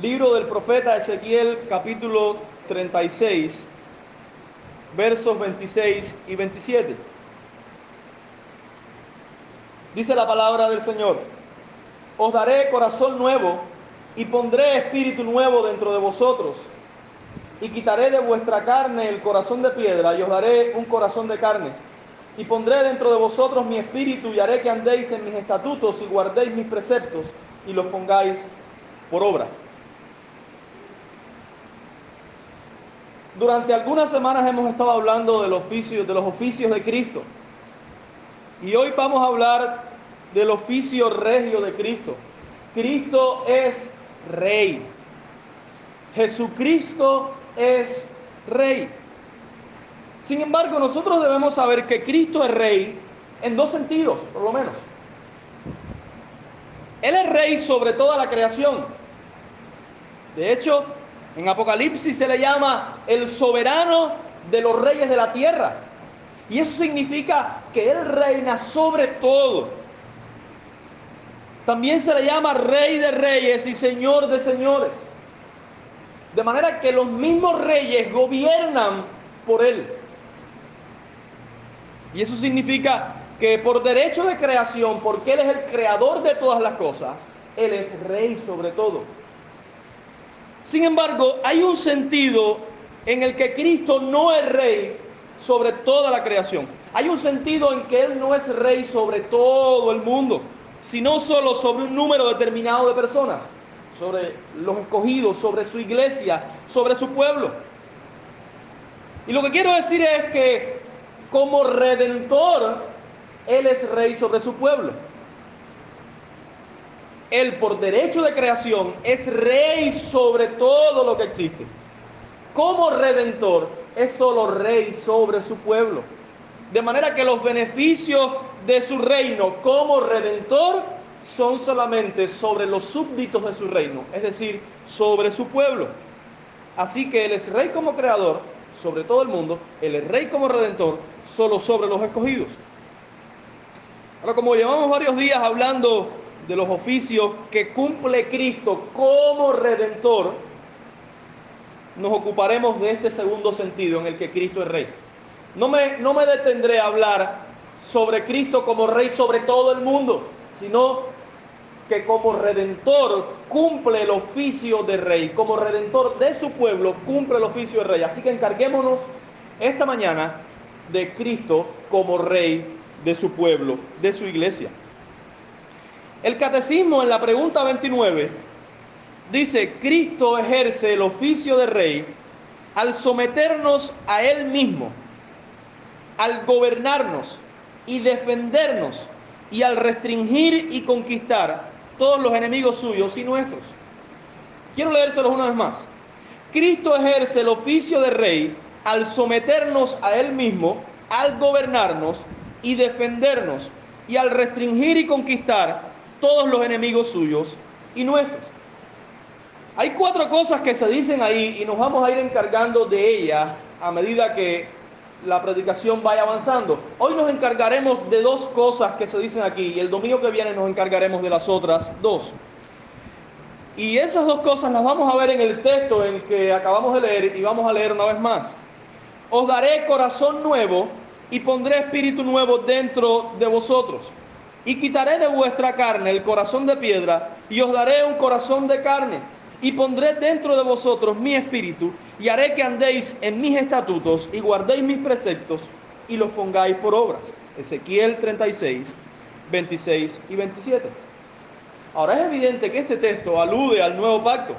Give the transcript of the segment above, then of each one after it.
Libro del profeta Ezequiel capítulo 36, versos 26 y 27. Dice la palabra del Señor, os daré corazón nuevo y pondré espíritu nuevo dentro de vosotros y quitaré de vuestra carne el corazón de piedra y os daré un corazón de carne. Y pondré dentro de vosotros mi espíritu y haré que andéis en mis estatutos y guardéis mis preceptos y los pongáis por obra. Durante algunas semanas hemos estado hablando del oficio, de los oficios de Cristo. Y hoy vamos a hablar del oficio regio de Cristo. Cristo es rey. Jesucristo es rey. Sin embargo, nosotros debemos saber que Cristo es rey en dos sentidos, por lo menos. Él es rey sobre toda la creación. De hecho, en Apocalipsis se le llama el soberano de los reyes de la tierra. Y eso significa que Él reina sobre todo. También se le llama rey de reyes y señor de señores. De manera que los mismos reyes gobiernan por Él. Y eso significa que por derecho de creación, porque Él es el creador de todas las cosas, Él es rey sobre todo. Sin embargo, hay un sentido en el que Cristo no es rey sobre toda la creación. Hay un sentido en que Él no es rey sobre todo el mundo, sino solo sobre un número determinado de personas sobre los escogidos, sobre su iglesia, sobre su pueblo. Y lo que quiero decir es que como redentor, Él es rey sobre su pueblo. Él por derecho de creación es rey sobre todo lo que existe. Como redentor es solo rey sobre su pueblo. De manera que los beneficios de su reino como redentor son solamente sobre los súbditos de su reino, es decir, sobre su pueblo. Así que Él es rey como creador sobre todo el mundo, Él es rey como redentor solo sobre los escogidos. Ahora, como llevamos varios días hablando de los oficios que cumple Cristo como redentor, nos ocuparemos de este segundo sentido en el que Cristo es rey. No me, no me detendré a hablar sobre Cristo como rey sobre todo el mundo, sino que como redentor cumple el oficio de rey, como redentor de su pueblo cumple el oficio de rey. Así que encarguémonos esta mañana de Cristo como rey de su pueblo, de su iglesia. El catecismo en la pregunta 29 dice, Cristo ejerce el oficio de rey al someternos a Él mismo, al gobernarnos y defendernos y al restringir y conquistar todos los enemigos suyos y nuestros. Quiero leérselos una vez más. Cristo ejerce el oficio de rey al someternos a Él mismo, al gobernarnos y defendernos, y al restringir y conquistar todos los enemigos suyos y nuestros. Hay cuatro cosas que se dicen ahí y nos vamos a ir encargando de ellas a medida que la predicación vaya avanzando. Hoy nos encargaremos de dos cosas que se dicen aquí y el domingo que viene nos encargaremos de las otras dos. Y esas dos cosas las vamos a ver en el texto en que acabamos de leer y vamos a leer una vez más. Os daré corazón nuevo y pondré espíritu nuevo dentro de vosotros. Y quitaré de vuestra carne el corazón de piedra y os daré un corazón de carne. Y pondré dentro de vosotros mi espíritu y haré que andéis en mis estatutos y guardéis mis preceptos y los pongáis por obras. Ezequiel 36, 26 y 27. Ahora es evidente que este texto alude al nuevo pacto.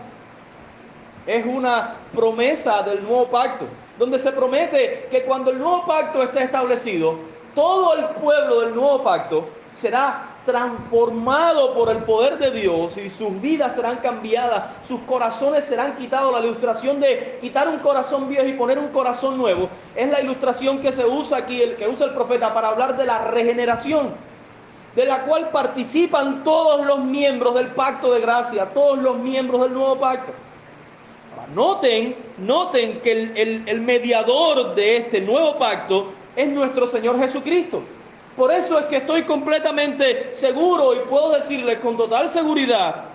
Es una promesa del nuevo pacto, donde se promete que cuando el nuevo pacto esté establecido, todo el pueblo del nuevo pacto será transformado por el poder de Dios y sus vidas serán cambiadas, sus corazones serán quitados. La ilustración de quitar un corazón viejo y poner un corazón nuevo es la ilustración que se usa aquí, el que usa el profeta para hablar de la regeneración, de la cual participan todos los miembros del pacto de gracia, todos los miembros del nuevo pacto. noten, noten que el, el mediador de este nuevo pacto es nuestro Señor Jesucristo. Por eso es que estoy completamente seguro y puedo decirles con total seguridad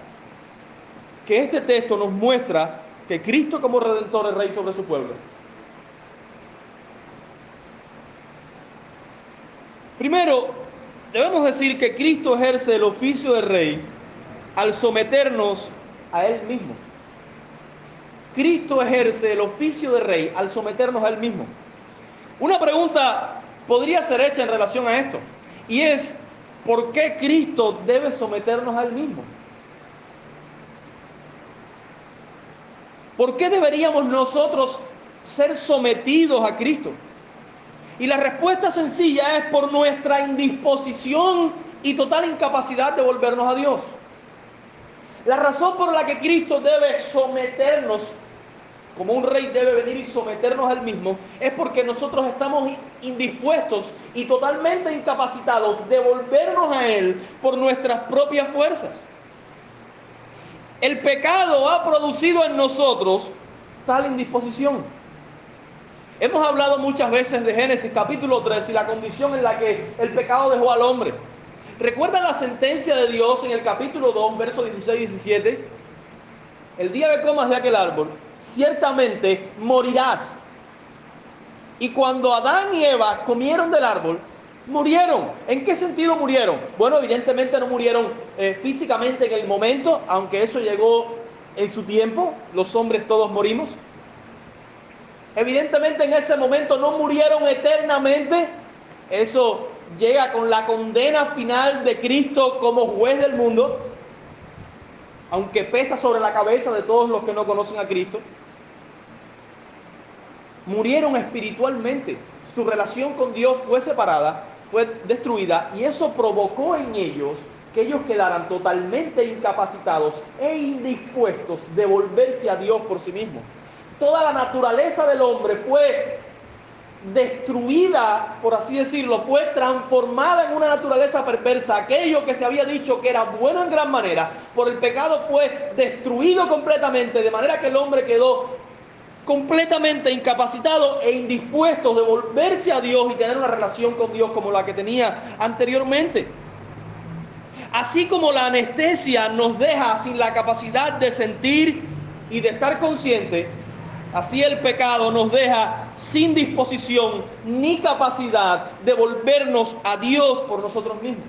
que este texto nos muestra que Cristo como redentor es rey sobre su pueblo. Primero, debemos decir que Cristo ejerce el oficio de rey al someternos a Él mismo. Cristo ejerce el oficio de rey al someternos a Él mismo. Una pregunta podría ser hecha en relación a esto, y es, ¿por qué Cristo debe someternos a Él mismo? ¿Por qué deberíamos nosotros ser sometidos a Cristo? Y la respuesta sencilla es por nuestra indisposición y total incapacidad de volvernos a Dios. La razón por la que Cristo debe someternos, como un rey debe venir y someternos al mismo, es porque nosotros estamos indispuestos y totalmente incapacitados de volvernos a Él por nuestras propias fuerzas. El pecado ha producido en nosotros tal indisposición. Hemos hablado muchas veces de Génesis capítulo 3 y la condición en la que el pecado dejó al hombre. ¿Recuerdan la sentencia de Dios en el capítulo 2, versos 16 y 17? El día que comas de aquel árbol, ciertamente morirás. Y cuando Adán y Eva comieron del árbol, murieron. ¿En qué sentido murieron? Bueno, evidentemente no murieron eh, físicamente en el momento, aunque eso llegó en su tiempo, los hombres todos morimos. Evidentemente en ese momento no murieron eternamente, eso llega con la condena final de Cristo como juez del mundo, aunque pesa sobre la cabeza de todos los que no conocen a Cristo. Murieron espiritualmente, su relación con Dios fue separada fue destruida y eso provocó en ellos que ellos quedaran totalmente incapacitados e indispuestos de volverse a Dios por sí mismos. Toda la naturaleza del hombre fue destruida, por así decirlo, fue transformada en una naturaleza perversa. Aquello que se había dicho que era bueno en gran manera, por el pecado fue destruido completamente, de manera que el hombre quedó completamente incapacitado e indispuesto de volverse a Dios y tener una relación con Dios como la que tenía anteriormente. Así como la anestesia nos deja sin la capacidad de sentir y de estar consciente, así el pecado nos deja sin disposición ni capacidad de volvernos a Dios por nosotros mismos.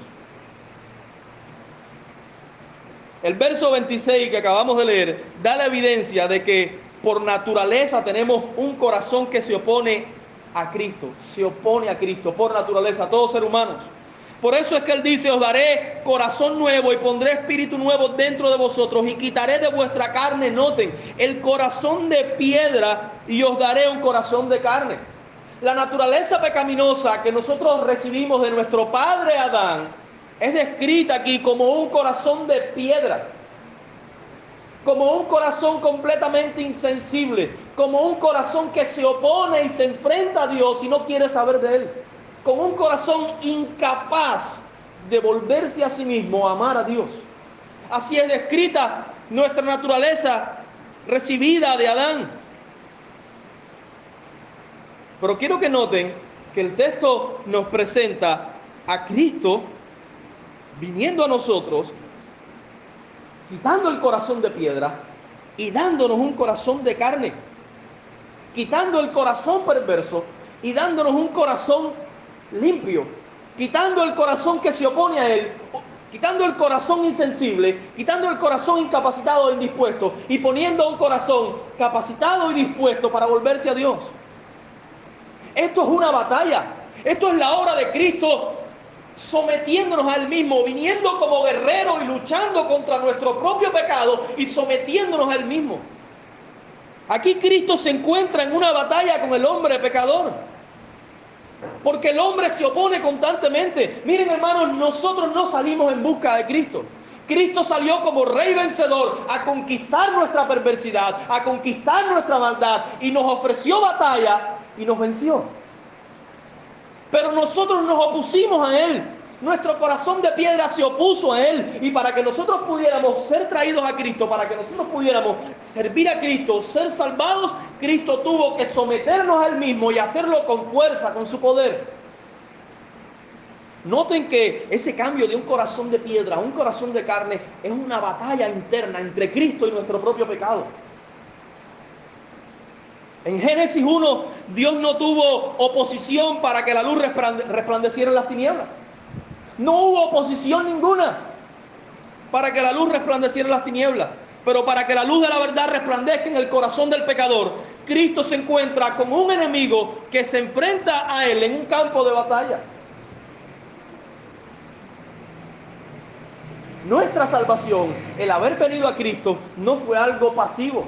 El verso 26 que acabamos de leer da la evidencia de que por naturaleza tenemos un corazón que se opone a Cristo, se opone a Cristo por naturaleza, todos seres humanos. Por eso es que Él dice, os daré corazón nuevo y pondré espíritu nuevo dentro de vosotros y quitaré de vuestra carne, noten, el corazón de piedra y os daré un corazón de carne. La naturaleza pecaminosa que nosotros recibimos de nuestro padre Adán es descrita aquí como un corazón de piedra como un corazón completamente insensible, como un corazón que se opone y se enfrenta a Dios y no quiere saber de Él, como un corazón incapaz de volverse a sí mismo a amar a Dios. Así es descrita nuestra naturaleza recibida de Adán. Pero quiero que noten que el texto nos presenta a Cristo viniendo a nosotros quitando el corazón de piedra y dándonos un corazón de carne, quitando el corazón perverso y dándonos un corazón limpio, quitando el corazón que se opone a Él, quitando el corazón insensible, quitando el corazón incapacitado e indispuesto y poniendo un corazón capacitado y dispuesto para volverse a Dios. Esto es una batalla. Esto es la obra de Cristo sometiéndonos al mismo, viniendo como guerrero y luchando contra nuestro propio pecado y sometiéndonos al mismo. Aquí Cristo se encuentra en una batalla con el hombre pecador. Porque el hombre se opone constantemente. Miren hermanos, nosotros no salimos en busca de Cristo. Cristo salió como rey vencedor a conquistar nuestra perversidad, a conquistar nuestra maldad y nos ofreció batalla y nos venció. Pero nosotros nos opusimos a Él. Nuestro corazón de piedra se opuso a Él. Y para que nosotros pudiéramos ser traídos a Cristo, para que nosotros pudiéramos servir a Cristo, ser salvados, Cristo tuvo que someternos al mismo y hacerlo con fuerza, con su poder. Noten que ese cambio de un corazón de piedra a un corazón de carne es una batalla interna entre Cristo y nuestro propio pecado. En Génesis 1, Dios no tuvo oposición para que la luz resplandeciera en las tinieblas. No hubo oposición ninguna para que la luz resplandeciera en las tinieblas. Pero para que la luz de la verdad resplandezca en el corazón del pecador, Cristo se encuentra con un enemigo que se enfrenta a él en un campo de batalla. Nuestra salvación, el haber venido a Cristo, no fue algo pasivo.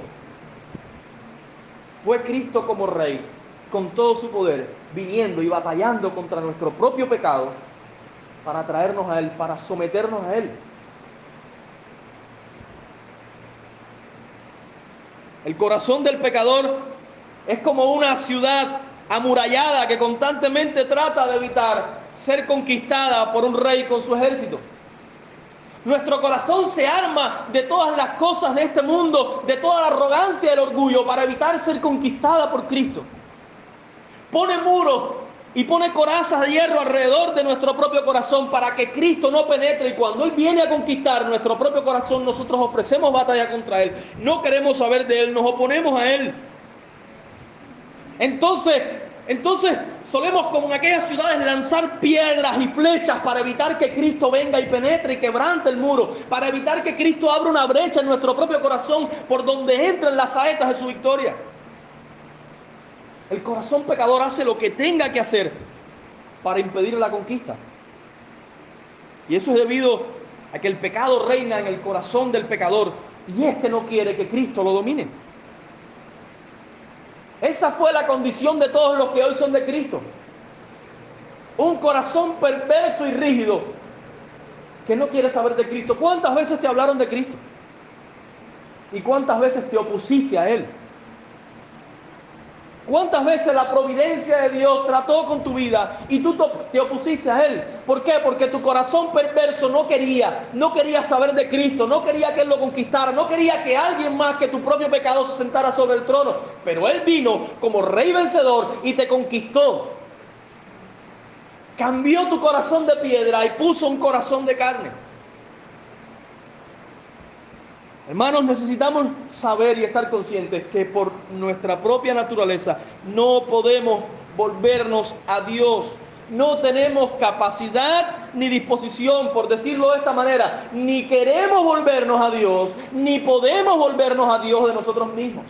Fue Cristo como rey, con todo su poder, viniendo y batallando contra nuestro propio pecado para traernos a Él, para someternos a Él. El corazón del pecador es como una ciudad amurallada que constantemente trata de evitar ser conquistada por un rey con su ejército. Nuestro corazón se arma de todas las cosas de este mundo, de toda la arrogancia y el orgullo para evitar ser conquistada por Cristo. Pone muros y pone corazas de hierro alrededor de nuestro propio corazón para que Cristo no penetre y cuando Él viene a conquistar nuestro propio corazón nosotros ofrecemos batalla contra Él. No queremos saber de Él, nos oponemos a Él. Entonces, entonces solemos como en aquellas ciudades lanzar piedras y flechas para evitar que Cristo venga y penetre y quebrante el muro, para evitar que Cristo abra una brecha en nuestro propio corazón por donde entren las saetas de su victoria. El corazón pecador hace lo que tenga que hacer para impedir la conquista. Y eso es debido a que el pecado reina en el corazón del pecador y éste no quiere que Cristo lo domine. Esa fue la condición de todos los que hoy son de Cristo. Un corazón perverso y rígido que no quiere saber de Cristo. ¿Cuántas veces te hablaron de Cristo? ¿Y cuántas veces te opusiste a Él? ¿Cuántas veces la providencia de Dios trató con tu vida y tú te opusiste a Él? ¿Por qué? Porque tu corazón perverso no quería, no quería saber de Cristo, no quería que Él lo conquistara, no quería que alguien más que tu propio pecado se sentara sobre el trono. Pero Él vino como rey vencedor y te conquistó. Cambió tu corazón de piedra y puso un corazón de carne. Hermanos, necesitamos saber y estar conscientes que por nuestra propia naturaleza no podemos volvernos a Dios. No tenemos capacidad ni disposición, por decirlo de esta manera, ni queremos volvernos a Dios, ni podemos volvernos a Dios de nosotros mismos.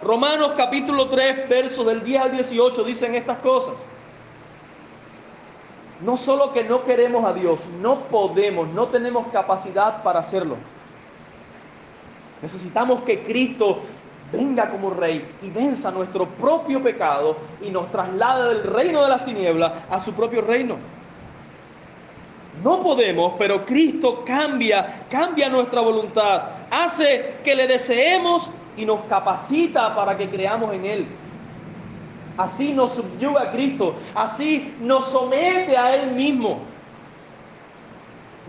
Romanos capítulo 3, versos del 10 al 18 dicen estas cosas. No solo que no queremos a Dios, no podemos, no tenemos capacidad para hacerlo. Necesitamos que Cristo venga como rey y venza nuestro propio pecado y nos traslade del reino de las tinieblas a su propio reino. No podemos, pero Cristo cambia, cambia nuestra voluntad, hace que le deseemos y nos capacita para que creamos en Él. Así nos subyuga a Cristo, así nos somete a Él mismo.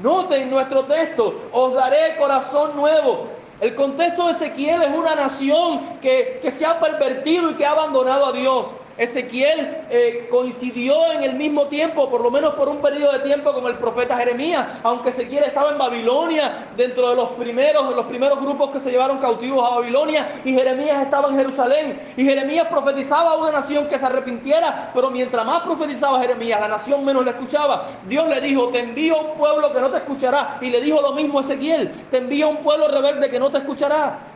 Noten nuestro texto, os daré corazón nuevo el contexto de Ezequiel es una nación que, se ha pervertido y que ha abandonado a Dios. Ezequiel eh, coincidió en el mismo tiempo, por lo menos por un periodo de tiempo, con el profeta Jeremías, aunque Ezequiel estaba en Babilonia, dentro de los primeros, los primeros grupos que se llevaron cautivos a Babilonia, y Jeremías estaba en Jerusalén. Y Jeremías profetizaba a una nación que se arrepintiera, pero mientras más profetizaba Jeremías, la nación menos le escuchaba. Dios le dijo, te envío un pueblo que no te escuchará. Y le dijo lo mismo a Ezequiel, te envío un pueblo rebelde que no te escuchará.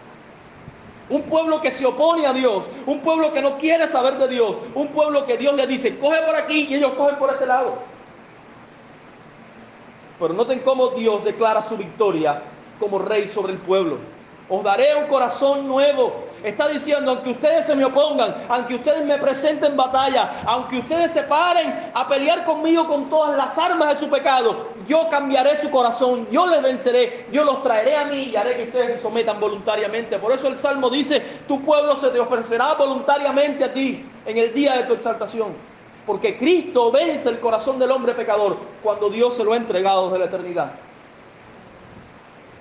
Un pueblo que se opone a Dios, un pueblo que no quiere saber de Dios, un pueblo que Dios le dice, coge por aquí y ellos cogen por este lado. Pero noten cómo Dios declara su victoria como rey sobre el pueblo. Os daré un corazón nuevo Está diciendo, aunque ustedes se me opongan, aunque ustedes me presenten batalla, aunque ustedes se paren a pelear conmigo con todas las armas de su pecado, yo cambiaré su corazón, yo les venceré, yo los traeré a mí y haré que ustedes se sometan voluntariamente. Por eso el Salmo dice, tu pueblo se te ofrecerá voluntariamente a ti en el día de tu exaltación. Porque Cristo vence el corazón del hombre pecador cuando Dios se lo ha entregado desde la eternidad.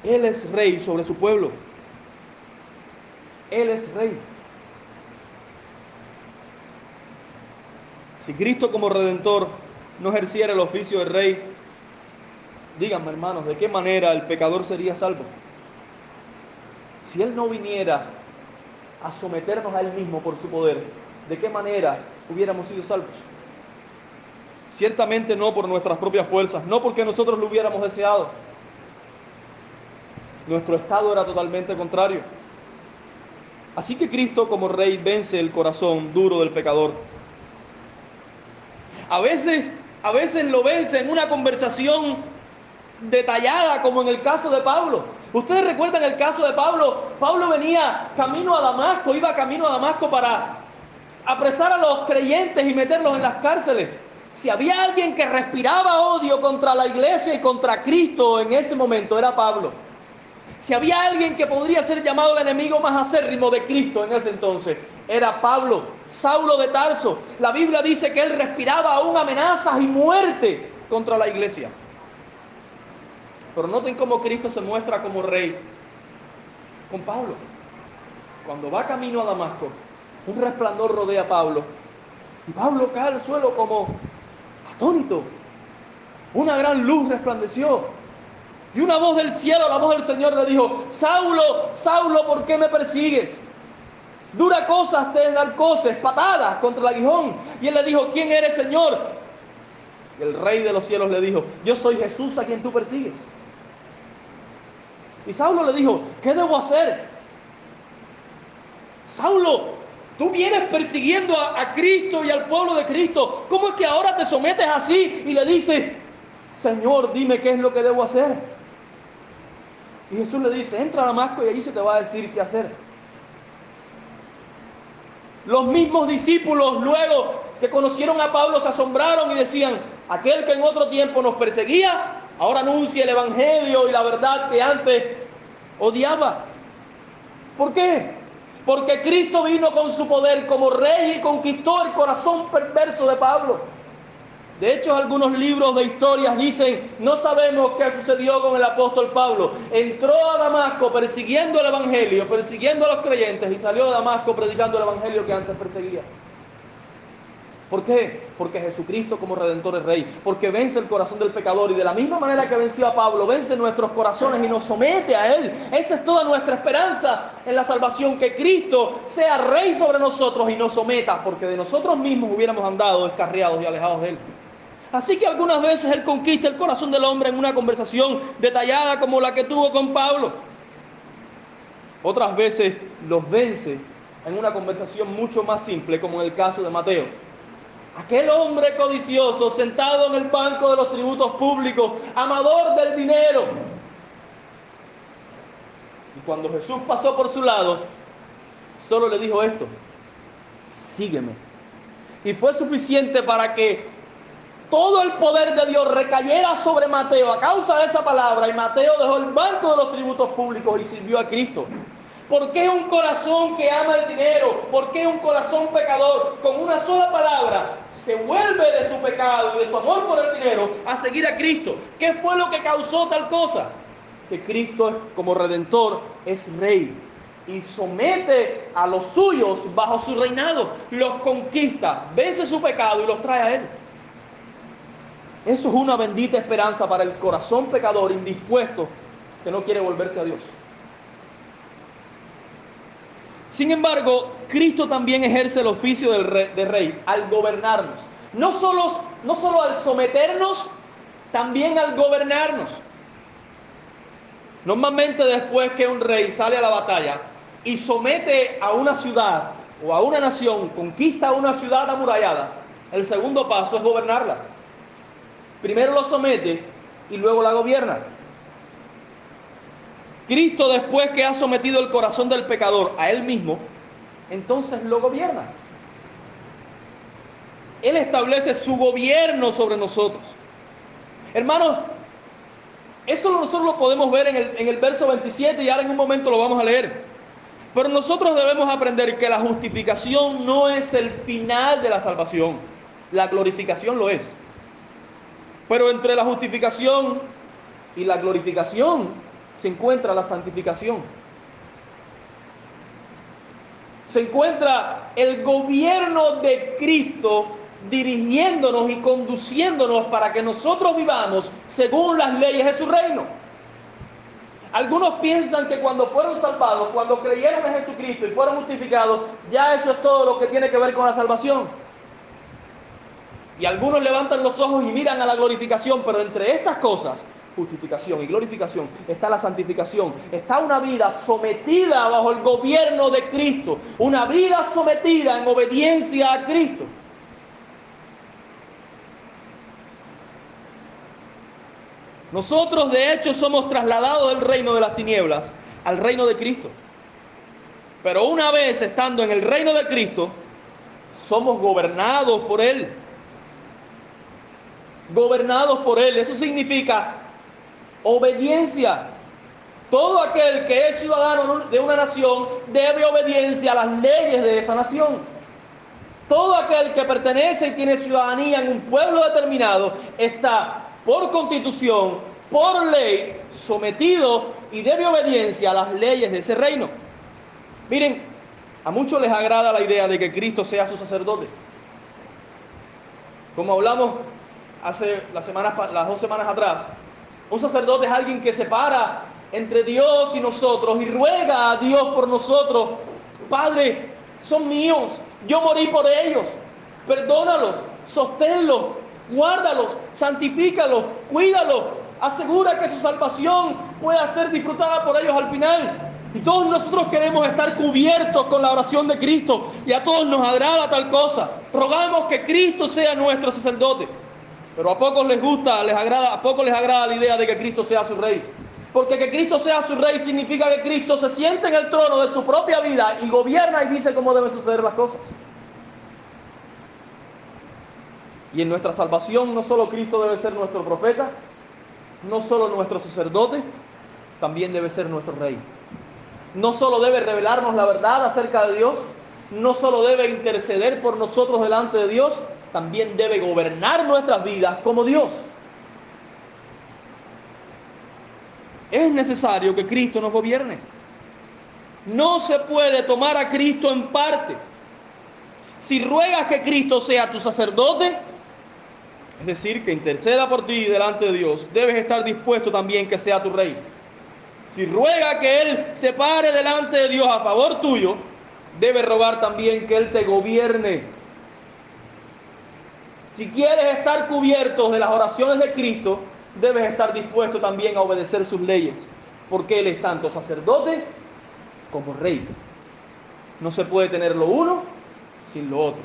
Él es rey sobre su pueblo. Él es rey. Si Cristo como redentor no ejerciera el oficio de rey, díganme hermanos, ¿de qué manera el pecador sería salvo? Si Él no viniera a someternos a Él mismo por su poder, ¿de qué manera hubiéramos sido salvos? Ciertamente no por nuestras propias fuerzas, no porque nosotros lo hubiéramos deseado. Nuestro estado era totalmente contrario. Así que Cristo como rey vence el corazón duro del pecador. A veces, a veces lo vence en una conversación detallada como en el caso de Pablo. Ustedes recuerdan el caso de Pablo. Pablo venía camino a Damasco, iba camino a Damasco para apresar a los creyentes y meterlos en las cárceles. Si había alguien que respiraba odio contra la iglesia y contra Cristo en ese momento, era Pablo. Si había alguien que podría ser llamado el enemigo más acérrimo de Cristo en ese entonces, era Pablo, Saulo de Tarso. La Biblia dice que él respiraba aún amenazas y muerte contra la iglesia. Pero noten cómo Cristo se muestra como rey con Pablo. Cuando va camino a Damasco, un resplandor rodea a Pablo. Y Pablo cae al suelo como atónito. Una gran luz resplandeció. Y una voz del cielo, la voz del Señor le dijo, Saulo, Saulo, ¿por qué me persigues? Dura cosas te dar cosas, patadas contra el aguijón. Y él le dijo, ¿quién eres, Señor? Y el rey de los cielos le dijo, yo soy Jesús a quien tú persigues. Y Saulo le dijo, ¿qué debo hacer? Saulo, tú vienes persiguiendo a, a, Cristo y al pueblo de Cristo. ¿Cómo es que ahora te sometes así y le dices, Señor, dime qué es lo que debo hacer? Y Jesús le dice, entra a Damasco y allí se te va a decir qué hacer. Los mismos discípulos luego que conocieron a Pablo se asombraron y decían, aquel que en otro tiempo nos perseguía, ahora anuncia el Evangelio y la verdad que antes odiaba. ¿Por qué? Porque Cristo vino con su poder como rey y conquistó el corazón perverso de Pablo. De hecho, algunos libros de historias dicen, no sabemos qué sucedió con el apóstol Pablo. Entró a Damasco persiguiendo el Evangelio, persiguiendo a los creyentes y salió de Damasco predicando el Evangelio que antes perseguía. ¿Por qué? Porque Jesucristo como Redentor es Rey, porque vence el corazón del pecador y de la misma manera que venció a Pablo, vence nuestros corazones y nos somete a Él. Esa es toda nuestra esperanza en la salvación, que Cristo sea Rey sobre nosotros y nos someta, porque de nosotros mismos hubiéramos andado descarriados y alejados de Él. Así que algunas veces Él conquista el corazón del hombre en una conversación detallada como la que tuvo con Pablo. Otras veces los vence en una conversación mucho más simple como en el caso de Mateo. Aquel hombre codicioso sentado en el banco de los tributos públicos, amador del dinero. Y cuando Jesús pasó por su lado, solo le dijo esto, sígueme. Y fue suficiente para que todo el poder de Dios recayera sobre Mateo a causa de esa palabra y Mateo dejó el banco de los tributos públicos y sirvió a Cristo. ¿Por qué un corazón que ama el dinero? ¿Por qué un corazón pecador con una sola palabra se vuelve de su pecado y de su amor por el dinero a seguir a Cristo? ¿Qué fue lo que causó tal cosa? Que Cristo como redentor es rey y somete a los suyos bajo su reinado, los conquista, vence su pecado y los trae a él. Eso es una bendita esperanza para el corazón pecador indispuesto que no quiere volverse a Dios. Sin embargo, Cristo también ejerce el oficio del rey, de rey al gobernarnos. No no solo al someternos, también al gobernarnos. Normalmente después que un rey sale a la batalla y somete a una ciudad o a una nación, conquista una ciudad amurallada, el segundo paso es gobernarla. Primero lo somete y luego la gobierna. Cristo después que ha sometido el corazón del pecador a él mismo, entonces lo gobierna. Él establece su gobierno sobre nosotros. Hermanos, eso nosotros lo podemos ver en el, en el verso 27 y ahora en un momento lo vamos a leer. Pero nosotros debemos aprender que la justificación no es el final de la salvación. La glorificación lo es. Pero entre la justificación y la glorificación se encuentra la santificación. Se encuentra el gobierno de Cristo dirigiéndonos y conduciéndonos para que nosotros vivamos según las leyes de su reino. Algunos piensan que cuando fueron salvados, cuando creyeron en Jesucristo y fueron justificados, ya eso es todo lo que tiene que ver con la salvación. Y algunos levantan los ojos y miran a la glorificación, pero entre estas cosas, justificación y glorificación, está la santificación, está una vida sometida bajo el gobierno de Cristo, una vida sometida en obediencia a Cristo. Nosotros de hecho somos trasladados del reino de las tinieblas al reino de Cristo. Pero una vez estando en el reino de Cristo, somos gobernados por Él. Gobernados por Él. Eso significa obediencia. Todo aquel que es ciudadano de una nación debe obediencia a las leyes de esa nación. Todo aquel que pertenece y tiene ciudadanía en un pueblo determinado está por constitución, por ley, sometido y debe obediencia a las leyes de ese reino. Miren, a muchos les agrada la idea de que Cristo sea su sacerdote. Como hablamos hace las, semanas, las dos semanas atrás, un sacerdote es alguien que separa entre Dios y nosotros y ruega a Dios por nosotros. Padre, son míos, yo morí por ellos, perdónalos, sosténlos, guárdalos, santifícalos, cuídalos, asegura que su salvación pueda ser disfrutada por ellos al final. Y todos nosotros queremos estar cubiertos con la oración de Cristo y a todos nos agrada tal cosa. Rogamos que Cristo sea nuestro sacerdote. Pero a pocos les gusta, les agrada, a pocos les agrada la idea de que Cristo sea su rey. Porque que Cristo sea su rey significa que Cristo se siente en el trono de su propia vida y gobierna y dice cómo deben suceder las cosas. Y en nuestra salvación no solo Cristo debe ser nuestro profeta, no solo nuestro sacerdote, también debe ser nuestro rey. No solo debe revelarnos la verdad acerca de Dios, no solo debe interceder por nosotros delante de Dios, también debe gobernar nuestras vidas como Dios. Es necesario que Cristo nos gobierne. No se puede tomar a Cristo en parte. Si ruegas que Cristo sea tu sacerdote, es decir, que interceda por ti delante de Dios, debes estar dispuesto también que sea tu rey. Si ruega que Él se pare delante de Dios a favor tuyo, debe rogar también que Él te gobierne. Si quieres estar cubierto de las oraciones de Cristo, debes estar dispuesto también a obedecer sus leyes, porque Él es tanto sacerdote como rey. No se puede tener lo uno sin lo otro.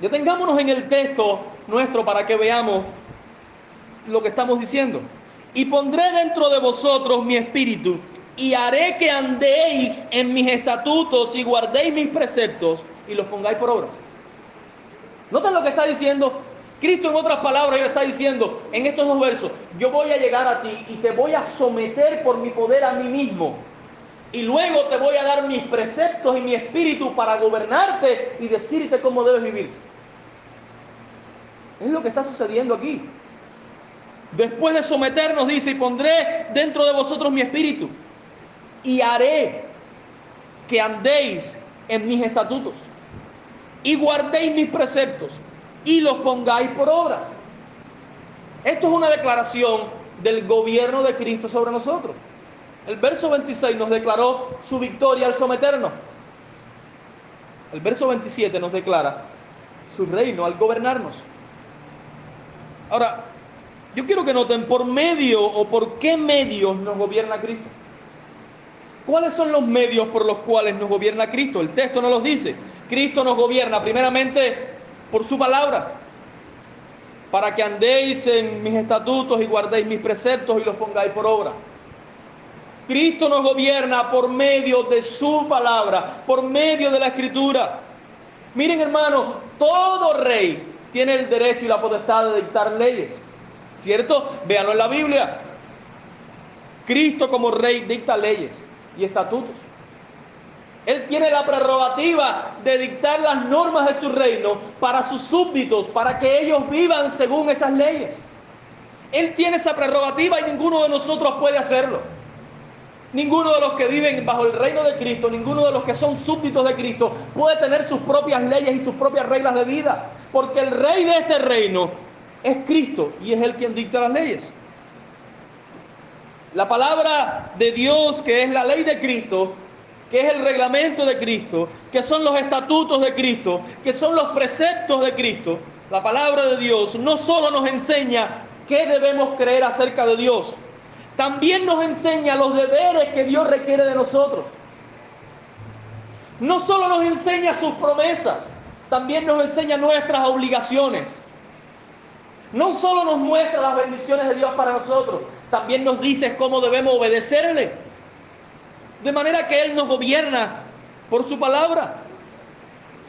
Detengámonos en el texto nuestro para que veamos lo que estamos diciendo. Y pondré dentro de vosotros mi espíritu y haré que andéis en mis estatutos y guardéis mis preceptos y los pongáis por obra. Noten lo que está diciendo Cristo en otras palabras, está diciendo en estos dos versos, yo voy a llegar a ti y te voy a someter por mi poder a mí mismo. Y luego te voy a dar mis preceptos y mi espíritu para gobernarte y decirte cómo debes vivir. Es lo que está sucediendo aquí. Después de someternos, dice, y pondré dentro de vosotros mi espíritu. Y haré que andéis en mis estatutos. Y guardéis mis preceptos. Y los pongáis por obras. Esto es una declaración del gobierno de Cristo sobre nosotros. El verso 26 nos declaró su victoria al someternos. El verso 27 nos declara su reino al gobernarnos. Ahora, yo quiero que noten por medio o por qué medios nos gobierna Cristo. ¿Cuáles son los medios por los cuales nos gobierna Cristo? El texto nos los dice. Cristo nos gobierna primeramente por su palabra, para que andéis en mis estatutos y guardéis mis preceptos y los pongáis por obra. Cristo nos gobierna por medio de su palabra, por medio de la escritura. Miren hermanos, todo rey tiene el derecho y la potestad de dictar leyes. ¿Cierto? Véanlo en la Biblia. Cristo como rey dicta leyes y estatutos. Él tiene la prerrogativa de dictar las normas de su reino para sus súbditos, para que ellos vivan según esas leyes. Él tiene esa prerrogativa y ninguno de nosotros puede hacerlo. Ninguno de los que viven bajo el reino de Cristo, ninguno de los que son súbditos de Cristo puede tener sus propias leyes y sus propias reglas de vida, porque el rey de este reino es Cristo y es Él quien dicta las leyes. La palabra de Dios, que es la ley de Cristo, que es el reglamento de Cristo, que son los estatutos de Cristo, que son los preceptos de Cristo, la palabra de Dios no solo nos enseña qué debemos creer acerca de Dios, también nos enseña los deberes que Dios requiere de nosotros. No solo nos enseña sus promesas, también nos enseña nuestras obligaciones. No solo nos muestra las bendiciones de Dios para nosotros, también nos dice cómo debemos obedecerle. De manera que Él nos gobierna por su palabra.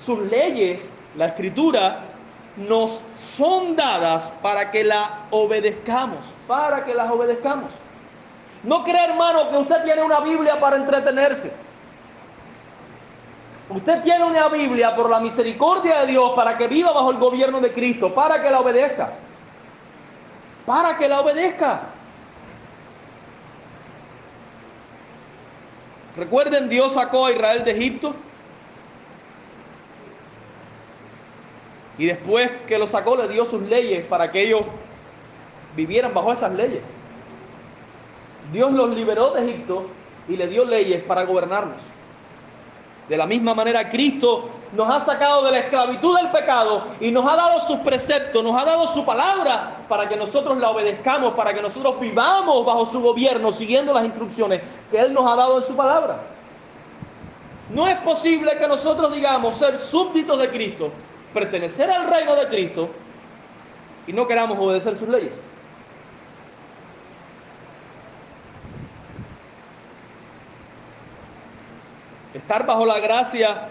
Sus leyes, la escritura, nos son dadas para que la obedezcamos, para que las obedezcamos. No cree, hermano, que usted tiene una Biblia para entretenerse. Usted tiene una Biblia por la misericordia de Dios para que viva bajo el gobierno de Cristo, para que la obedezca. Para que la obedezca. Recuerden, Dios sacó a Israel de Egipto. Y después que lo sacó, le dio sus leyes para que ellos vivieran bajo esas leyes. Dios los liberó de Egipto y le dio leyes para gobernarnos. De la misma manera, Cristo nos ha sacado de la esclavitud del pecado y nos ha dado sus preceptos, nos ha dado su palabra para que nosotros la obedezcamos, para que nosotros vivamos bajo su gobierno, siguiendo las instrucciones que Él nos ha dado en su palabra. No es posible que nosotros digamos ser súbditos de Cristo, pertenecer al reino de Cristo y no queramos obedecer sus leyes. Estar bajo la gracia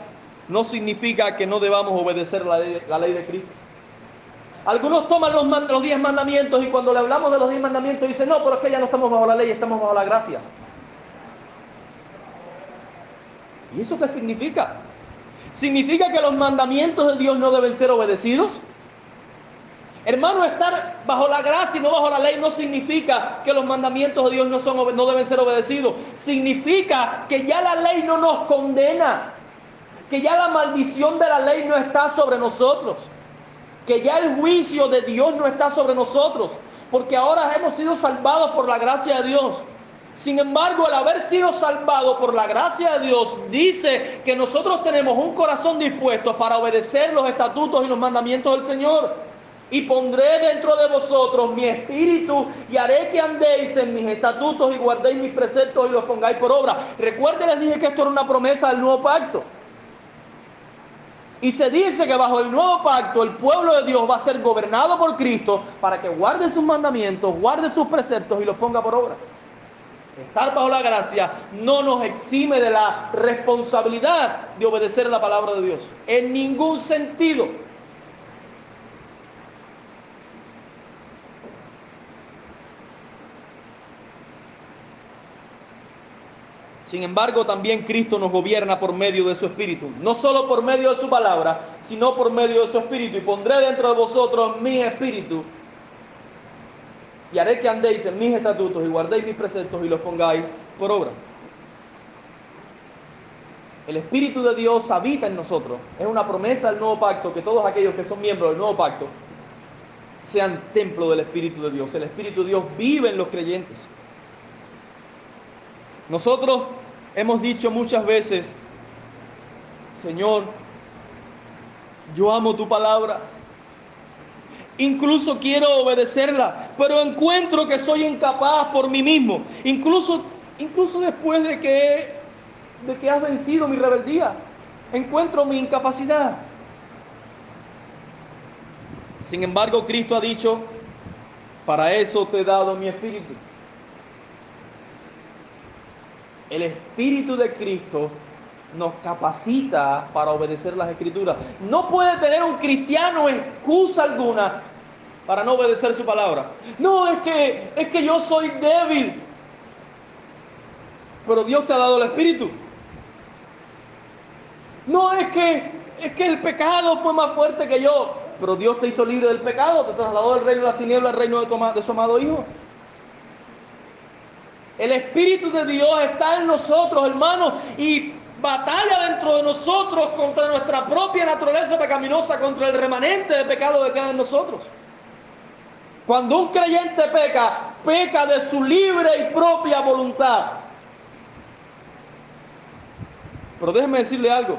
no significa que no debamos obedecer la ley, de Cristo. Algunos toman los, los diez mandamientos y cuando le hablamos de los diez mandamientos dicen, no, pero es que ya no estamos bajo la ley, estamos bajo la gracia. ¿Y eso qué significa? ¿Significa que los mandamientos de Dios no deben ser obedecidos? Hermano, estar bajo la gracia y no bajo la ley no significa que los mandamientos de Dios no, son, no deben ser obedecidos. Significa que ya la ley no nos condena. Que ya la maldición de la ley no está sobre nosotros. Que ya el juicio de Dios no está sobre nosotros. Porque ahora hemos sido salvados por la gracia de Dios. Sin embargo, el haber sido salvado por la gracia de Dios dice que nosotros tenemos un corazón dispuesto para obedecer los estatutos y los mandamientos del Señor y pondré dentro de vosotros mi espíritu y haré que andéis en mis estatutos y guardéis mis preceptos y los pongáis por obra. Recuerden, les dije que esto era una promesa del nuevo pacto. Y se dice que bajo el nuevo pacto el pueblo de Dios va a ser gobernado por Cristo para que guarde sus mandamientos, guarde sus preceptos y los ponga por obra. Estar bajo la gracia no nos exime de la responsabilidad de obedecer la palabra de Dios. En ningún sentido. Sin embargo, también Cristo nos gobierna por medio de su Espíritu. No solo por medio de su palabra, sino por medio de su Espíritu. Y pondré dentro de vosotros mi Espíritu. Y haré que andéis en mis estatutos y guardéis mis preceptos y los pongáis por obra. El Espíritu de Dios habita en nosotros. Es una promesa del nuevo pacto que todos aquellos que son miembros del nuevo pacto sean templo del Espíritu de Dios. El Espíritu de Dios vive en los creyentes. Nosotros hemos dicho muchas veces, Señor, yo amo tu palabra. Incluso quiero obedecerla, pero encuentro que soy incapaz por mí mismo. Incluso, incluso después de que, de que has vencido mi rebeldía, encuentro mi incapacidad. Sin embargo, Cristo ha dicho, para eso te he dado mi espíritu. El Espíritu de Cristo nos capacita para obedecer las escrituras. No puede tener un cristiano excusa alguna para no obedecer su palabra. No, es que es que yo soy débil. Pero Dios te ha dado el espíritu. No es que es que el pecado fue más fuerte que yo, pero Dios te hizo libre del pecado, te trasladó del reino de las tinieblas al reino de, de su amado hijo. El Espíritu de Dios está en nosotros, hermanos, y batalla dentro de nosotros contra nuestra propia naturaleza pecaminosa, contra el remanente de pecado que queda en nosotros. Cuando un creyente peca, peca de su libre y propia voluntad. Pero déjeme decirle algo.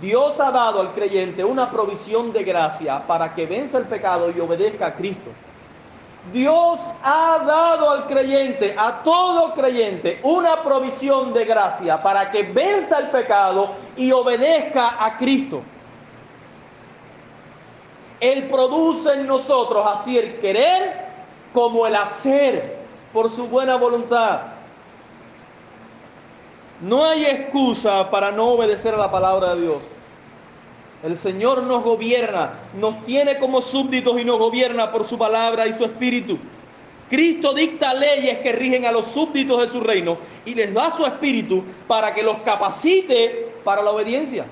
Dios ha dado al creyente una provisión de gracia para que venza el pecado y obedezca a Cristo. Dios ha dado al creyente, a todo creyente, una provisión de gracia para que venza el pecado y obedezca a Cristo. Él produce en nosotros así el querer como el hacer por su buena voluntad. No hay excusa para no obedecer a la palabra de Dios. El Señor nos gobierna, nos tiene como súbditos y nos gobierna por su palabra y su espíritu. Cristo dicta leyes que rigen a los súbditos de su reino y les da su espíritu para que los capacite para la obediencia.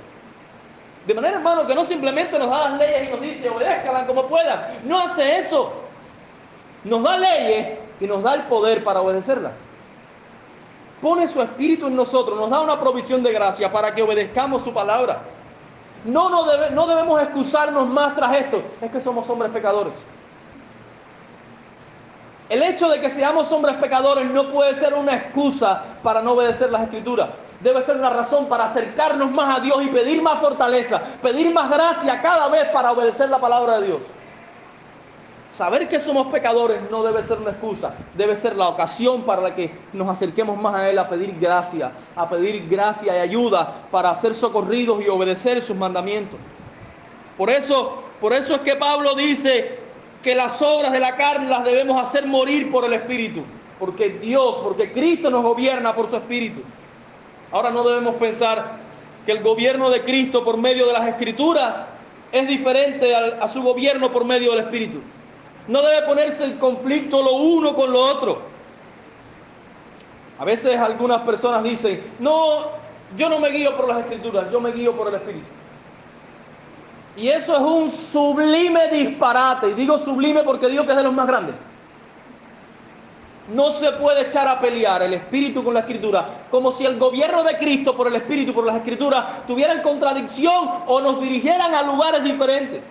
De manera, hermano, que no simplemente nos da las leyes y nos dice, obedezcan como puedan. No hace eso. Nos da leyes y nos da el poder para obedecerlas. Pone su espíritu en nosotros, nos da una provisión de gracia para que obedezcamos su palabra. No, no, no debemos excusarnos más tras esto. Es que somos hombres pecadores. El hecho de que seamos hombres pecadores no puede ser una excusa para no obedecer las escrituras debe ser una razón para acercarnos más a Dios y pedir más fortaleza, pedir más gracia cada vez para obedecer la palabra de Dios. Saber que somos pecadores no debe ser una excusa, debe ser la ocasión para la que nos acerquemos más a Él a pedir gracia, a pedir gracia y ayuda para ser socorridos y obedecer sus mandamientos. Por eso, por eso es que Pablo dice que las obras de la carne las debemos hacer morir por el Espíritu, porque Dios, porque Cristo nos gobierna por su Espíritu. Ahora no debemos pensar que el gobierno de Cristo por medio de las escrituras es diferente a, su gobierno por medio del Espíritu. No debe ponerse en conflicto lo uno con lo otro. A veces algunas personas dicen, no, yo no me guío por las escrituras, yo me guío por el Espíritu. Y eso es un sublime disparate. Y digo sublime porque digo que es de los más grandes. No se puede echar a pelear el espíritu con la escritura, como si el gobierno de Cristo por el espíritu, por las escrituras, tuvieran contradicción o nos dirigieran a lugares diferentes.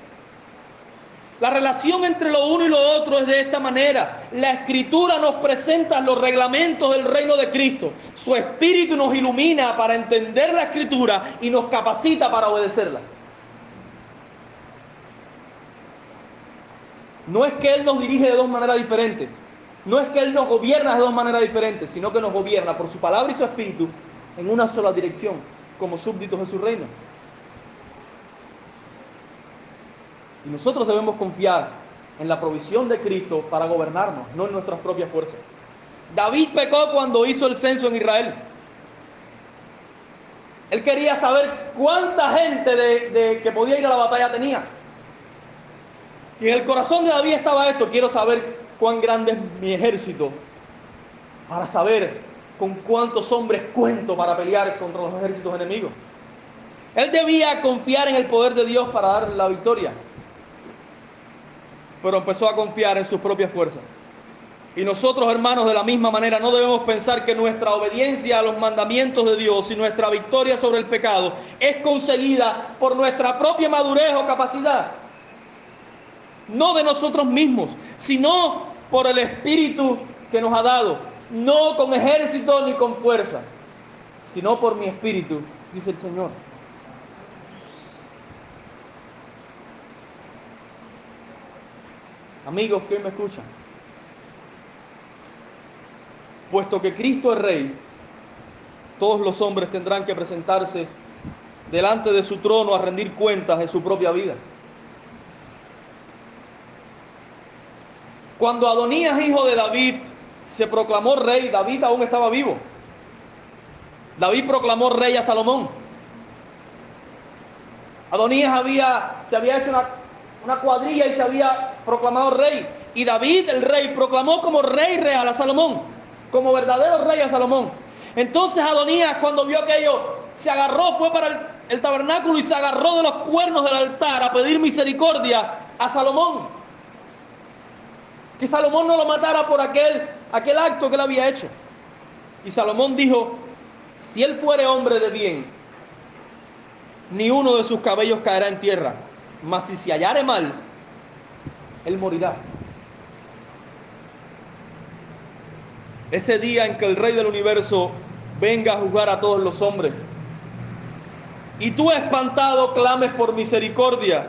La relación entre lo uno y lo otro es de esta manera. La escritura nos presenta los reglamentos del reino de Cristo. Su espíritu nos ilumina para entender la escritura y nos capacita para obedecerla. No es que Él nos dirige de dos maneras diferentes. No es que Él nos gobierna de dos maneras diferentes, sino que nos gobierna por su palabra y su espíritu en una sola dirección, como súbditos de su reino. Y nosotros debemos confiar en la provisión de Cristo para gobernarnos, no en nuestras propias fuerzas. David pecó cuando hizo el censo en Israel. Él quería saber cuánta gente de, que podía ir a la batalla tenía. Y en el corazón de David estaba esto, quiero saber cuán grande es mi ejército para saber con cuántos hombres cuento para pelear contra los ejércitos enemigos. Él debía confiar en el poder de Dios para dar la victoria, pero empezó a confiar en sus propias fuerzas. Y nosotros, hermanos, de la misma manera, no debemos pensar que nuestra obediencia a los mandamientos de Dios y nuestra victoria sobre el pecado es conseguida por nuestra propia madurez o capacidad. No de nosotros mismos, sino por el Espíritu que nos ha dado, no con ejército ni con fuerza, sino por mi Espíritu, dice el Señor. Amigos que me escuchan, puesto que Cristo es Rey, todos los hombres tendrán que presentarse delante de su trono a rendir cuentas de su propia vida. Cuando Adonías, hijo de David, se proclamó rey, David aún estaba vivo. David proclamó rey a Salomón. Adonías había, se había hecho una, una cuadrilla y se había proclamado rey. Y David, el rey, proclamó como rey real a Salomón, como verdadero rey a Salomón. Entonces Adonías, cuando vio aquello, se agarró, fue para el, tabernáculo y se agarró de los cuernos del altar a pedir misericordia a Salomón que Salomón no lo matara por aquel, aquel acto que él había hecho. Y Salomón dijo, si él fuere hombre de bien, ni uno de sus cabellos caerá en tierra, mas si se hallare mal, él morirá. Ese día en que el rey del universo venga a juzgar a todos los hombres, y tú espantado clames por misericordia,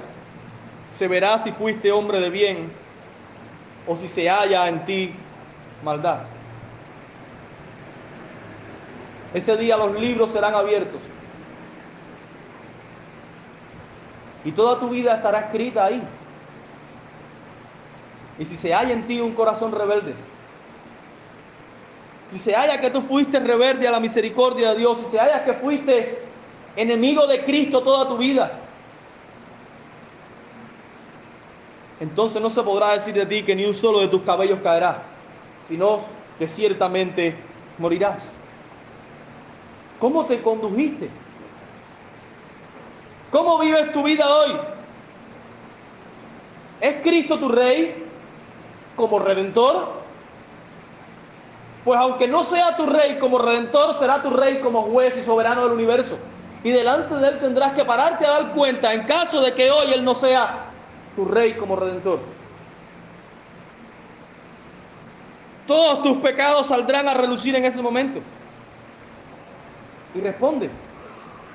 se verá si fuiste hombre de bien o si se halla en ti maldad. Ese día los libros serán abiertos. Y toda tu vida estará escrita ahí. Y si se halla en ti un corazón rebelde, si se halla que tú fuiste rebelde a la misericordia de Dios, si se halla que fuiste enemigo de Cristo toda tu vida, entonces no se podrá decir de ti que ni un solo de tus cabellos caerá, sino que ciertamente morirás. ¿Cómo te condujiste? ¿Cómo vives tu vida hoy? ¿Es Cristo tu rey como redentor? Pues aunque no sea tu rey como redentor, será tu rey como juez y soberano del universo. Y delante de él tendrás que pararte a dar cuenta en caso de que hoy él no sea tu rey como redentor. Todos tus pecados saldrán a relucir en ese momento. Y responde,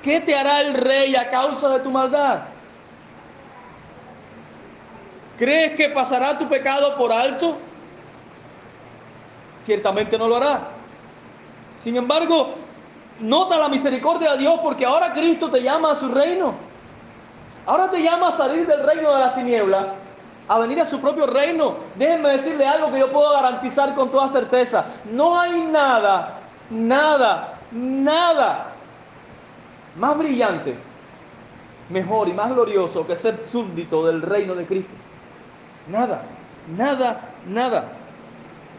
¿qué te hará el rey a causa de tu maldad? ¿Crees que pasará tu pecado por alto? Ciertamente no lo hará. Sin embargo, nota la misericordia de Dios porque ahora Cristo te llama a su reino. Ahora te llama a salir del reino de las tinieblas, a venir a su propio reino. Déjenme decirle algo que yo puedo garantizar con toda certeza. No hay nada, nada nada más brillante, mejor y más glorioso que ser súbdito del reino de Cristo. Nada, nada, nada.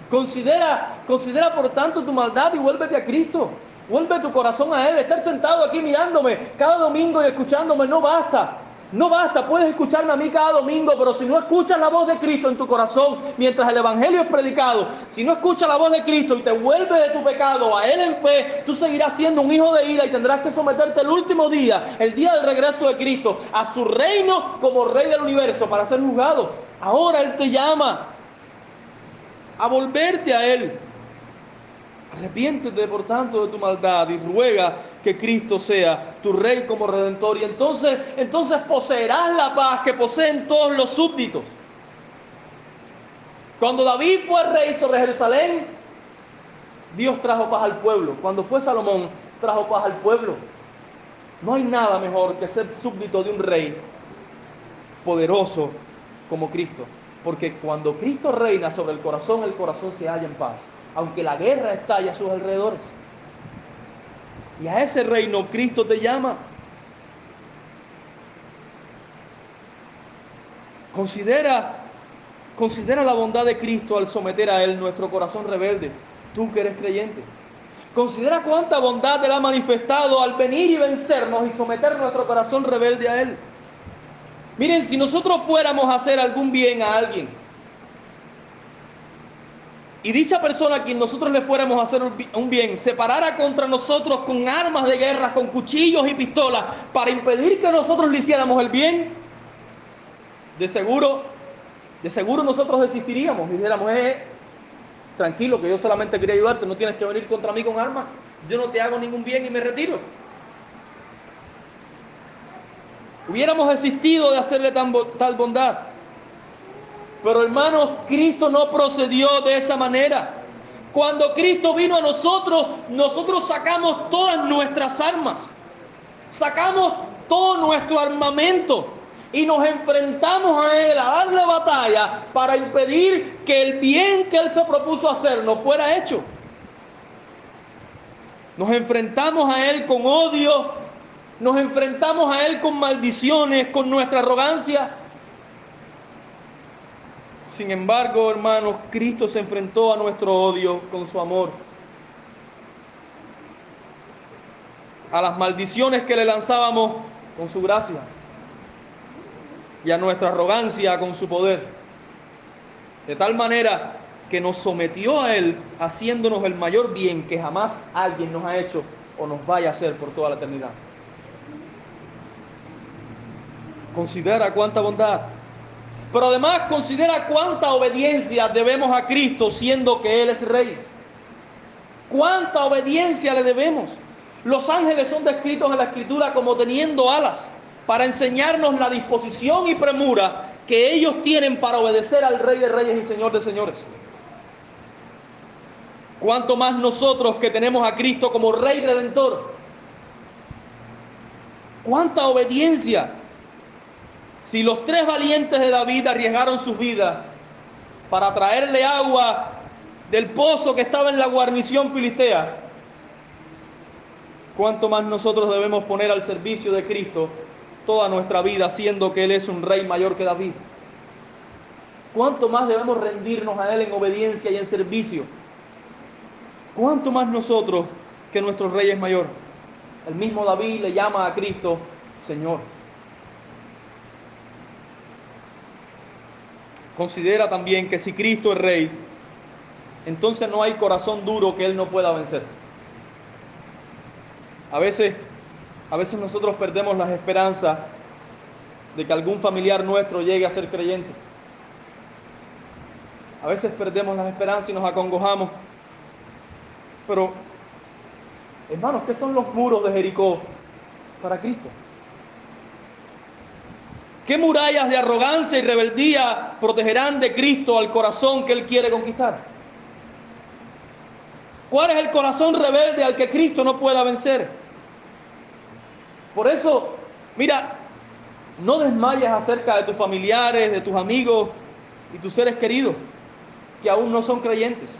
Considera, considera por tanto tu maldad y vuélvete a Cristo. Vuelve tu corazón a Él. Estar sentado aquí mirándome cada domingo y escuchándome no basta. No basta, puedes escucharme a mí cada domingo, pero si no escuchas la voz de Cristo en tu corazón mientras el Evangelio es predicado, si no escuchas la voz de Cristo y te vuelves de tu pecado a Él en fe, tú seguirás siendo un hijo de ira y tendrás que someterte el último día, el día del regreso de Cristo, a su reino como rey del universo para ser juzgado. Ahora Él te llama a volverte a Él. Arrepiéntete por tanto de tu maldad y ruega que Cristo sea tu rey como redentor y entonces entonces poseerás la paz que poseen todos los súbditos. Cuando David fue rey sobre Jerusalén, Dios trajo paz al pueblo. Cuando fue Salomón, trajo paz al pueblo. No hay nada mejor que ser súbdito de un rey poderoso como Cristo. Porque cuando Cristo reina sobre el corazón, el corazón se halla en paz. Aunque la guerra estalle a sus alrededores. Y a ese reino Cristo te llama. Considera, considera la bondad de Cristo al someter a Él nuestro corazón rebelde. Tú que eres creyente. Considera cuánta bondad Él ha manifestado al venir y vencernos y someter nuestro corazón rebelde a Él. Miren, si nosotros fuéramos a hacer algún bien a alguien, y dicha persona a quien nosotros le fuéramos a hacer un bien se parara contra nosotros con armas de guerra, con cuchillos y pistolas, para impedir que nosotros le hiciéramos el bien, de seguro, de seguro nosotros desistiríamos y dijéramos, eh, tranquilo, que yo solamente quería ayudarte, no tienes que venir contra mí con armas, yo no te hago ningún bien y me retiro. Hubiéramos desistido de hacerle tal bondad. Pero hermanos, Cristo no procedió de esa manera. Cuando Cristo vino a nosotros, nosotros sacamos todas nuestras armas, sacamos todo nuestro armamento y nos enfrentamos a Él a darle batalla para impedir que el bien que Él se propuso hacer no fuera hecho. Nos enfrentamos a Él con odio, nos enfrentamos a Él con maldiciones, con nuestra arrogancia, sin embargo, hermanos, Cristo se enfrentó a nuestro odio con su amor. A las maldiciones que le lanzábamos con su gracia. Y a nuestra arrogancia con su poder. De tal manera que nos sometió a Él, haciéndonos el mayor bien que jamás alguien nos ha hecho o nos vaya a hacer por toda la eternidad. Considera cuánta bondad. Pero además considera cuánta obediencia debemos a Cristo siendo que Él es Rey. Cuánta obediencia le debemos. Los ángeles son descritos en la escritura como teniendo alas para enseñarnos la disposición y premura que ellos tienen para obedecer al Rey de Reyes y Señor de Señores. Cuanto más nosotros que tenemos a Cristo como Rey Redentor. Cuánta obediencia. Si los tres valientes de David arriesgaron sus vidas para traerle agua del pozo que estaba en la guarnición filistea, cuánto más nosotros debemos poner al servicio de Cristo toda nuestra vida, siendo que Él es un rey mayor que David. Cuánto más debemos rendirnos a Él en obediencia y en servicio. Cuánto más nosotros que nuestro rey es mayor. El mismo David le llama a Cristo Señor. Considera también que si Cristo es rey, entonces no hay corazón duro que Él no pueda vencer. A veces, a veces nosotros perdemos las esperanzas de que algún familiar nuestro llegue a ser creyente. A veces perdemos las esperanzas y nos acongojamos. Pero, hermanos, ¿qué son los muros de Jericó para Cristo? ¿Qué murallas de arrogancia y rebeldía protegerán de Cristo al corazón que Él quiere conquistar? ¿Cuál es el corazón rebelde al que Cristo no pueda vencer? Por eso, mira, no desmayes acerca de tus familiares, de tus amigos y tus seres queridos que aún no son creyentes.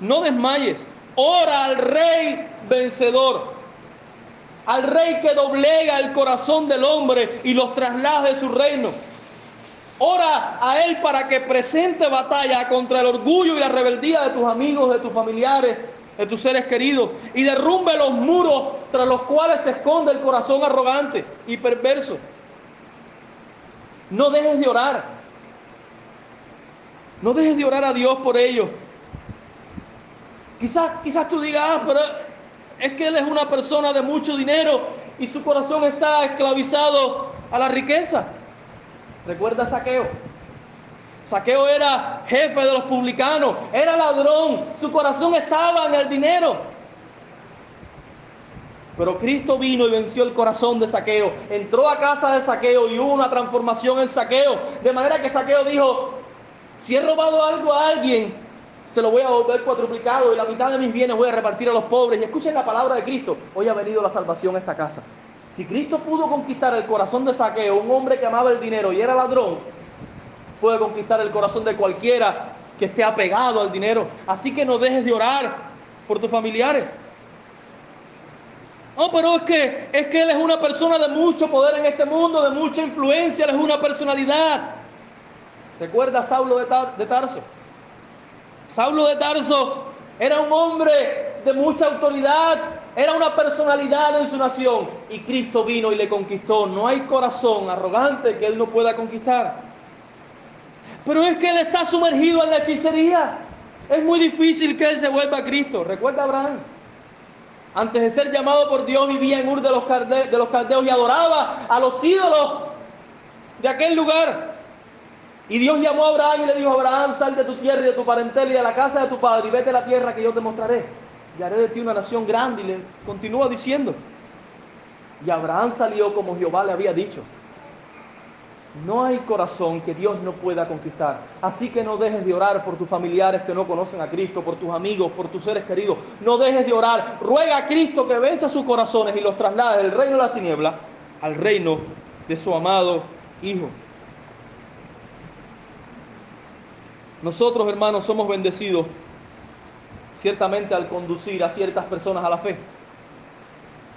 No desmayes. Ora al rey vencedor. Al rey que doblega el corazón del hombre y los traslada de su reino. Ora a Él para que presente batalla contra el orgullo y la rebeldía de tus amigos, de tus familiares, de tus seres queridos y derrumbe los muros tras los cuales se esconde el corazón arrogante y perverso. No dejes de orar. No dejes de orar a Dios por ellos. Quizás, quizás tú digas, ah, pero es que Él es una persona de mucho dinero y su corazón está esclavizado a la riqueza. Recuerda Saqueo. Saqueo era jefe de los publicanos, era ladrón, su corazón estaba en el dinero. Pero Cristo vino y venció el corazón de Saqueo. Entró a casa de Saqueo y hubo una transformación en Saqueo. De manera que Saqueo dijo, si he robado algo a alguien, se lo voy a volver cuatruplicado y la mitad de mis bienes voy a repartir a los pobres. Y escuchen la palabra de Cristo. Hoy ha venido la salvación a esta casa. Si Cristo pudo conquistar el corazón de Saqueo, un hombre que amaba el dinero y era ladrón, puede conquistar el corazón de cualquiera que esté apegado al dinero. Así que no dejes de orar por tus familiares. No, pero es que, es que Él es una persona de mucho poder en este mundo, de mucha influencia, Él es una personalidad. Recuerda a Saulo de, de Tarso. Saulo de Tarso era un hombre de mucha autoridad, era una personalidad en su nación y Cristo vino y le conquistó. No hay corazón arrogante que Él no pueda conquistar. Pero es que él está sumergido en la hechicería. Es muy difícil que él se vuelva a Cristo. Recuerda Abraham. Antes de ser llamado por Dios vivía en Ur de los, de los caldeos y adoraba a los ídolos de aquel lugar. Y Dios llamó a Abraham y le dijo, Abraham, sal de tu tierra y de tu parentela y de la casa de tu padre y vete a la tierra que yo te mostraré. Y haré de ti una nación grande. Y le continúa diciendo. Y Abraham salió como Jehová le había dicho. No hay corazón que Dios no pueda conquistar. Así que no dejes de orar por tus familiares que no conocen a Cristo, por tus amigos, por tus seres queridos. No dejes de orar. Ruega a Cristo que venza sus corazones y los traslade del reino de la tiniebla al reino de su amado Hijo. Nosotros, hermanos, somos bendecidos ciertamente al conducir a ciertas personas a la fe.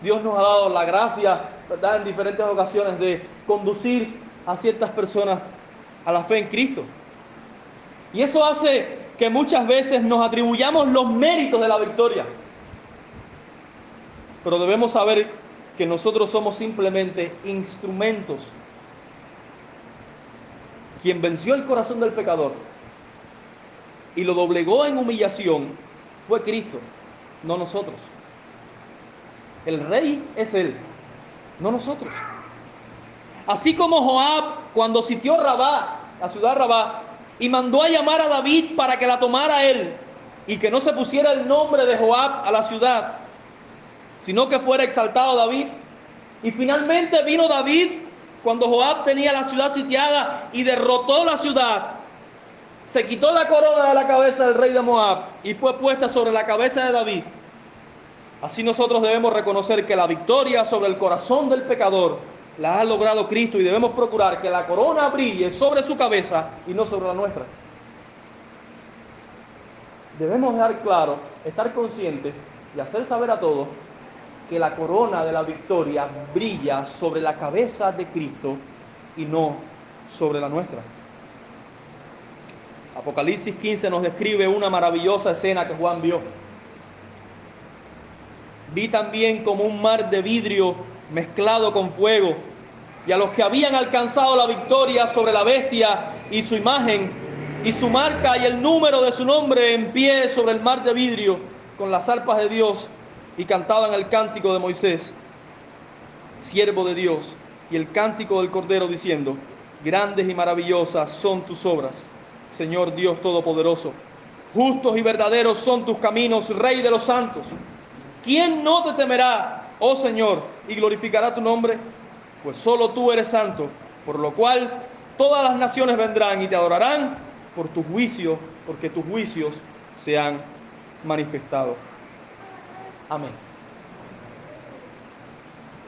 Dios nos ha dado la gracia, ¿verdad?, en diferentes ocasiones de conducir a ciertas personas a la fe en Cristo. Y eso hace que muchas veces nos atribuyamos los méritos de la victoria. Pero debemos saber que nosotros somos simplemente instrumentos. Quien venció el corazón del pecador y lo doblegó en humillación fue Cristo, no nosotros. El rey es Él, no nosotros. Así como Joab, cuando sitió Rabá, la ciudad Rabá, y mandó a llamar a David para que la tomara él, y que no se pusiera el nombre de Joab a la ciudad, sino que fuera exaltado David. Y finalmente vino David cuando Joab tenía la ciudad sitiada y derrotó la ciudad. Se quitó la corona de la cabeza del rey de Moab y fue puesta sobre la cabeza de David. Así nosotros debemos reconocer que la victoria sobre el corazón del pecador la ha logrado Cristo y debemos procurar que la corona brille sobre su cabeza y no sobre la nuestra. Debemos dejar claro, estar conscientes y hacer saber a todos que la corona de la victoria brilla sobre la cabeza de Cristo y no sobre la nuestra. Apocalipsis 15 nos describe una maravillosa escena que Juan vio. Vi también como un mar de vidrio mezclado con fuego y a los que habían alcanzado la victoria sobre la bestia y su imagen y su marca y el número de su nombre en pie sobre el mar de vidrio con las arpas de Dios y cantaban el cántico de Moisés, siervo de Dios, y el cántico del Cordero diciendo, grandes y maravillosas son tus obras, Señor Dios Todopoderoso. Justos y verdaderos son tus caminos, Rey de los santos. ¿Quién no te temerá, oh Señor, y glorificará tu nombre? Pues solo tú eres santo, por lo cual todas las naciones vendrán y te adorarán por tu juicio, porque tus juicios se han manifestado. Amém.